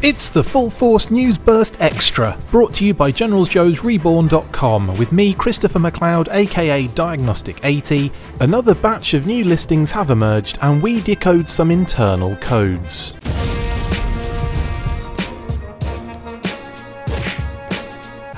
It's the Full Force News Burst Extra, brought to you by GeneralsJoesReborn.com with me, Christopher McLeod, aka Diagnostik80. Another batch of new listings have emerged, and we decode some internal codes.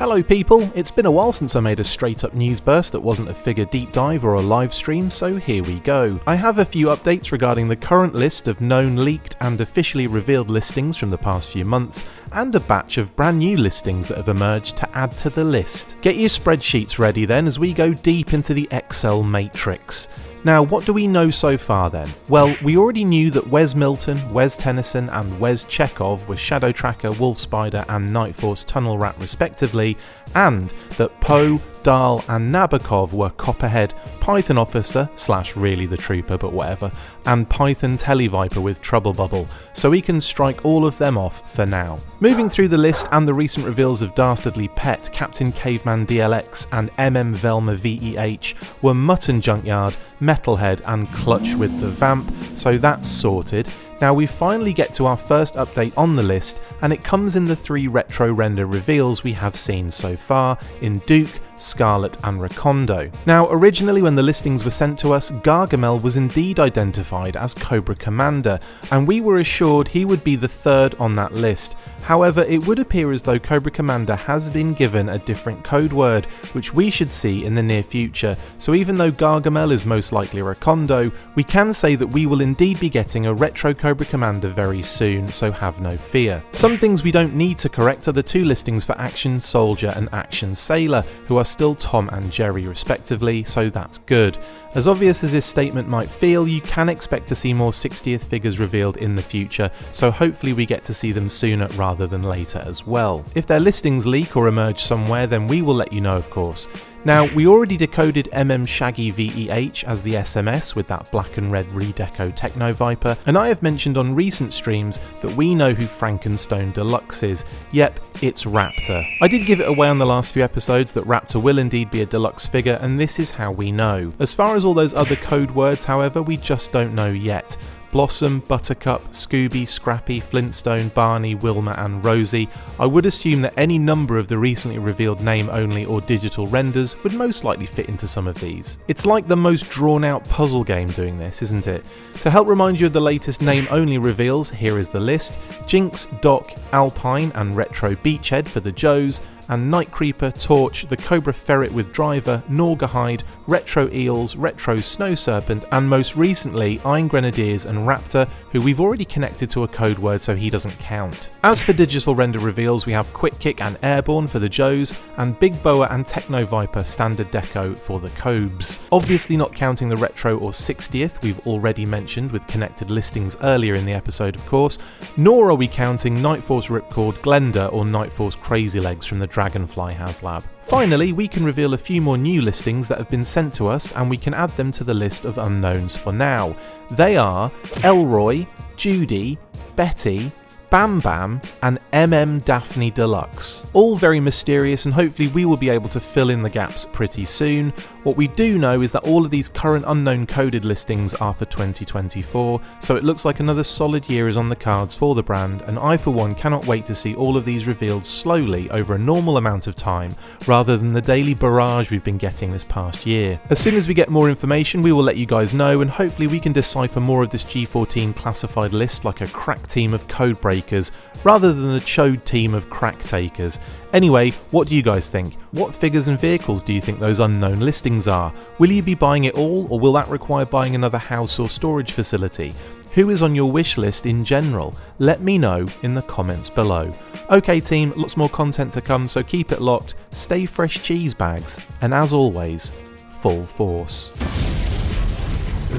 Hello, people. It's been a while since I made a straight up news burst that wasn't a figure deep dive or a live stream, so here we go. I have a few updates regarding the current list of known leaked and officially revealed listings from the past few months, and a batch of brand new listings that have emerged to add to the list. Get your spreadsheets ready then as we go deep into the Excel matrix. Now, what do we know so far then? Well, we already knew that Wes Milton, Wes Tennyson, and Wes Chekhov were Shadow Tracker, Wolf Spider, and Nightforce Tunnel Rat respectively, and that Poe, Dahl, and Nabokov were Copperhead, Python Officer, slash really the Trooper, but whatever, and Python Televiper with Trouble Bubble, so we can strike all of them off for now. Moving through the list and the recent reveals of Dastardly Pet, Captain Caveman DLX, and MM Velma VEH were Mutt and Junkyard, Metalhead, and Clutch with the Vamp, so that's sorted. Now we finally get to our first update on the list, and it comes in the three retro render reveals we have seen so far in Duke, Scarlet, and Recondo. Now, originally, when the listings were sent to us, Gargamel was indeed identified as Cobra Commander, and we were assured he would be the third on that list. However, it would appear as though Cobra Commander has been given a different code word, which we should see in the near future. So, even though Gargamel is most likely Recondo, we can say that we will indeed be getting a retro Cobra Commander very soon, so have no fear. Some things we don't need to correct are the two listings for Action Soldier and Action Sailor, who are still Tom and Jerry respectively, so that's good. As obvious as this statement might feel, you can expect to see more 60th figures revealed in the future, so hopefully we get to see them sooner rather than later as well. If their listings leak or emerge somewhere, then we will let you know, of course. Now, we already decoded MM Shaggy VEH as the SMS with that black and red redeco Techno Viper, and I have mentioned on recent streams that we know who Frankenstone Deluxe is. Yep, it's Raptor. I did give it away on the last few episodes that Raptor will indeed be a deluxe figure, and this is how we know. As far as all those other code words, however, we just don't know yet. Blossom, Buttercup, Scooby, Scrappy, Flintstone, Barney, Wilma, and Rosie, I would assume that any number of the recently revealed name only or digital renders would most likely fit into some of these. It's like the most drawn out puzzle game doing this, isn't it? To help remind you of the latest name only reveals, here is the list Jinx, Doc, Alpine, and Retro Beachhead for the Joes, and Night Creeper, Torch, the Cobra Ferret with Driver, Norgahide, Retro Eels, Retro Snow Serpent, and most recently Iron Grenadiers and Raptor, who we've already connected to a code word so he doesn't count. As for digital render reveals, we have Quick Kick and Airborne for the Joes, and Big Boa and Techno Viper standard deco for the Cobes. Obviously, not counting the Retro or 60th we've already mentioned with connected listings earlier in the episode, of course, nor are we counting Nightforce Ripcord, Glenda, or Nightforce Crazy Legs from the Dragonfly HasLab. Finally, we can reveal a few more new listings that have been sent to us and we can add them to the list of unknowns for now. They are Elroy, Judy, Betty, Bam Bam, and MM Daphne Deluxe. All very mysterious, and hopefully, we will be able to fill in the gaps pretty soon. What we do know is that all of these current unknown coded listings are for 2024, so it looks like another solid year is on the cards for the brand, and I, for one, cannot wait to see all of these revealed slowly over a normal amount of time rather than the daily barrage we've been getting this past year. As soon as we get more information, we will let you guys know, and hopefully, we can decipher more of this G14 classified list like a crack team of code breakers rather than a chode team of crack takers. Anyway, what do you guys think? What figures and vehicles do you think those unknown listings are? Will you be buying it all, or will that require buying another house or storage facility? Who is on your wish list in general? Let me know in the comments below. Okay, team, lots more content to come, so keep it locked, stay fresh cheese bags, and as always, full force.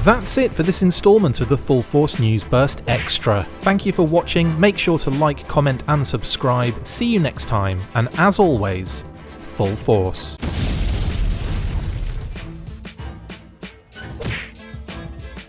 That's it for this instalment of the Full Force News Burst Extra. Thank you for watching, make sure to like, comment, and subscribe. See you next time, and as always, Full Force.